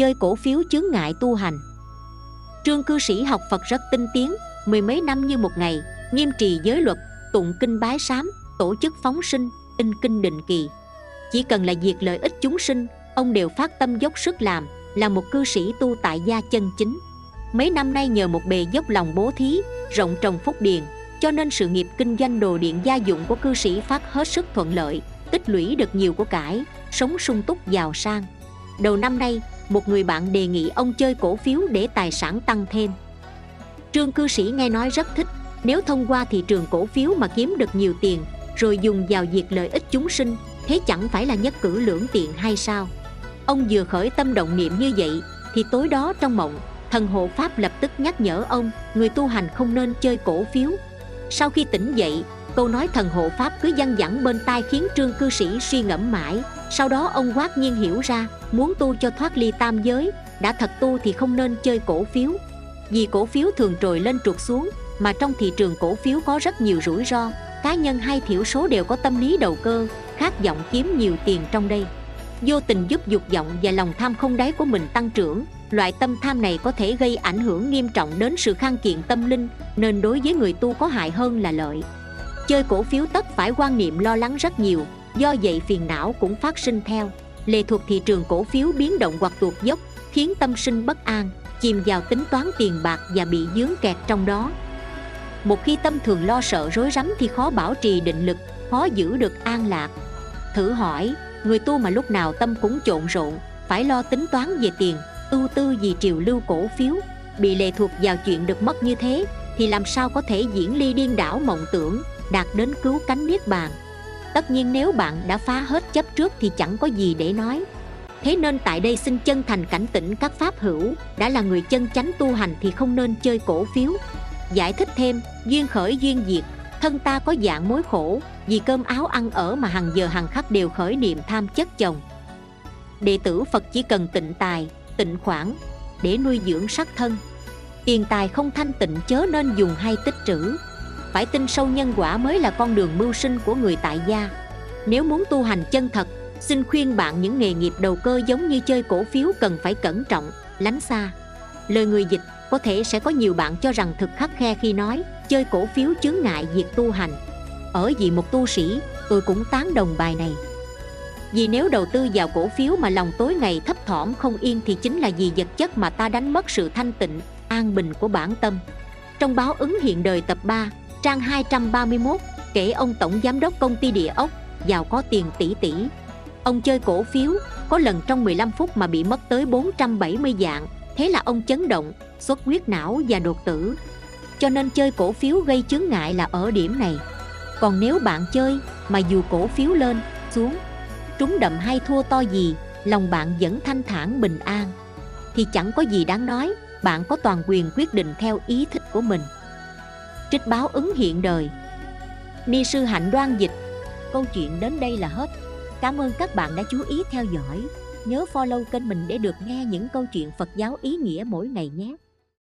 chơi cổ phiếu chướng ngại tu hành. Trương cư sĩ học phật rất tinh tiến, mười mấy năm như một ngày, nghiêm trì giới luật, tụng kinh bái sám, tổ chức phóng sinh, in kinh định kỳ. Chỉ cần là việc lợi ích chúng sinh, ông đều phát tâm dốc sức làm, là một cư sĩ tu tại gia chân chính. Mấy năm nay nhờ một bề dốc lòng bố thí, rộng trồng phúc điền, cho nên sự nghiệp kinh doanh đồ điện gia dụng của cư sĩ phát hết sức thuận lợi, tích lũy được nhiều của cải, sống sung túc giàu sang đầu năm nay, một người bạn đề nghị ông chơi cổ phiếu để tài sản tăng thêm. Trương cư sĩ nghe nói rất thích, nếu thông qua thị trường cổ phiếu mà kiếm được nhiều tiền, rồi dùng vào việc lợi ích chúng sinh, thế chẳng phải là nhất cử lưỡng tiện hay sao? Ông vừa khởi tâm động niệm như vậy, thì tối đó trong mộng, thần hộ pháp lập tức nhắc nhở ông, người tu hành không nên chơi cổ phiếu. Sau khi tỉnh dậy, câu nói thần hộ pháp cứ văng vẳng bên tai khiến trương cư sĩ suy ngẫm mãi sau đó ông quát nhiên hiểu ra, muốn tu cho thoát ly tam giới, đã thật tu thì không nên chơi cổ phiếu. Vì cổ phiếu thường trồi lên trục xuống, mà trong thị trường cổ phiếu có rất nhiều rủi ro, cá nhân hay thiểu số đều có tâm lý đầu cơ, khát vọng kiếm nhiều tiền trong đây. Vô tình giúp dục vọng và lòng tham không đáy của mình tăng trưởng, loại tâm tham này có thể gây ảnh hưởng nghiêm trọng đến sự khang kiện tâm linh, nên đối với người tu có hại hơn là lợi. Chơi cổ phiếu tất phải quan niệm lo lắng rất nhiều do vậy phiền não cũng phát sinh theo. Lệ thuộc thị trường cổ phiếu biến động hoặc tuột dốc, khiến tâm sinh bất an, chìm vào tính toán tiền bạc và bị dướng kẹt trong đó. Một khi tâm thường lo sợ rối rắm thì khó bảo trì định lực, khó giữ được an lạc. Thử hỏi, người tu mà lúc nào tâm cũng trộn rộn, phải lo tính toán về tiền, ưu tư vì triều lưu cổ phiếu, bị lệ thuộc vào chuyện được mất như thế, thì làm sao có thể diễn ly điên đảo mộng tưởng, đạt đến cứu cánh niết bàn? Tất nhiên nếu bạn đã phá hết chấp trước thì chẳng có gì để nói. Thế nên tại đây xin chân thành cảnh tỉnh các pháp hữu, đã là người chân chánh tu hành thì không nên chơi cổ phiếu. Giải thích thêm, duyên khởi duyên diệt, thân ta có dạng mối khổ, vì cơm áo ăn ở mà hàng giờ hàng khắc đều khởi niệm tham chất chồng. Đệ tử phật chỉ cần tịnh tài, tịnh khoản để nuôi dưỡng sắc thân. Tiền tài không thanh tịnh chớ nên dùng hay tích trữ phải tin sâu nhân quả mới là con đường mưu sinh của người tại gia. Nếu muốn tu hành chân thật xin khuyên bạn những nghề nghiệp đầu cơ giống như chơi cổ phiếu cần phải cẩn trọng lánh xa. Lời người dịch có thể sẽ có nhiều bạn cho rằng thực khắc khe khi nói chơi cổ phiếu chướng ngại việc tu hành. Ở vì một tu sĩ tôi cũng tán đồng bài này. Vì nếu đầu tư vào cổ phiếu mà lòng tối ngày thấp thỏm không yên thì chính là vì vật chất mà ta đánh mất sự thanh tịnh, an bình của bản tâm. Trong báo ứng hiện đời tập 3, trang 231, kể ông tổng giám đốc công ty địa ốc, giàu có tiền tỷ tỷ. Ông chơi cổ phiếu, có lần trong 15 phút mà bị mất tới 470 dạng, thế là ông chấn động, xuất huyết não và đột tử. Cho nên chơi cổ phiếu gây chướng ngại là ở điểm này. Còn nếu bạn chơi mà dù cổ phiếu lên, xuống trúng đậm hay thua to gì lòng bạn vẫn thanh thản bình an thì chẳng có gì đáng nói bạn có toàn quyền quyết định theo ý thích của mình trích báo ứng hiện đời. Ni sư hạnh đoan dịch, câu chuyện đến đây là hết. Cảm ơn các bạn đã chú ý theo dõi. Nhớ follow kênh mình để được nghe những câu chuyện phật giáo ý nghĩa mỗi ngày nhé.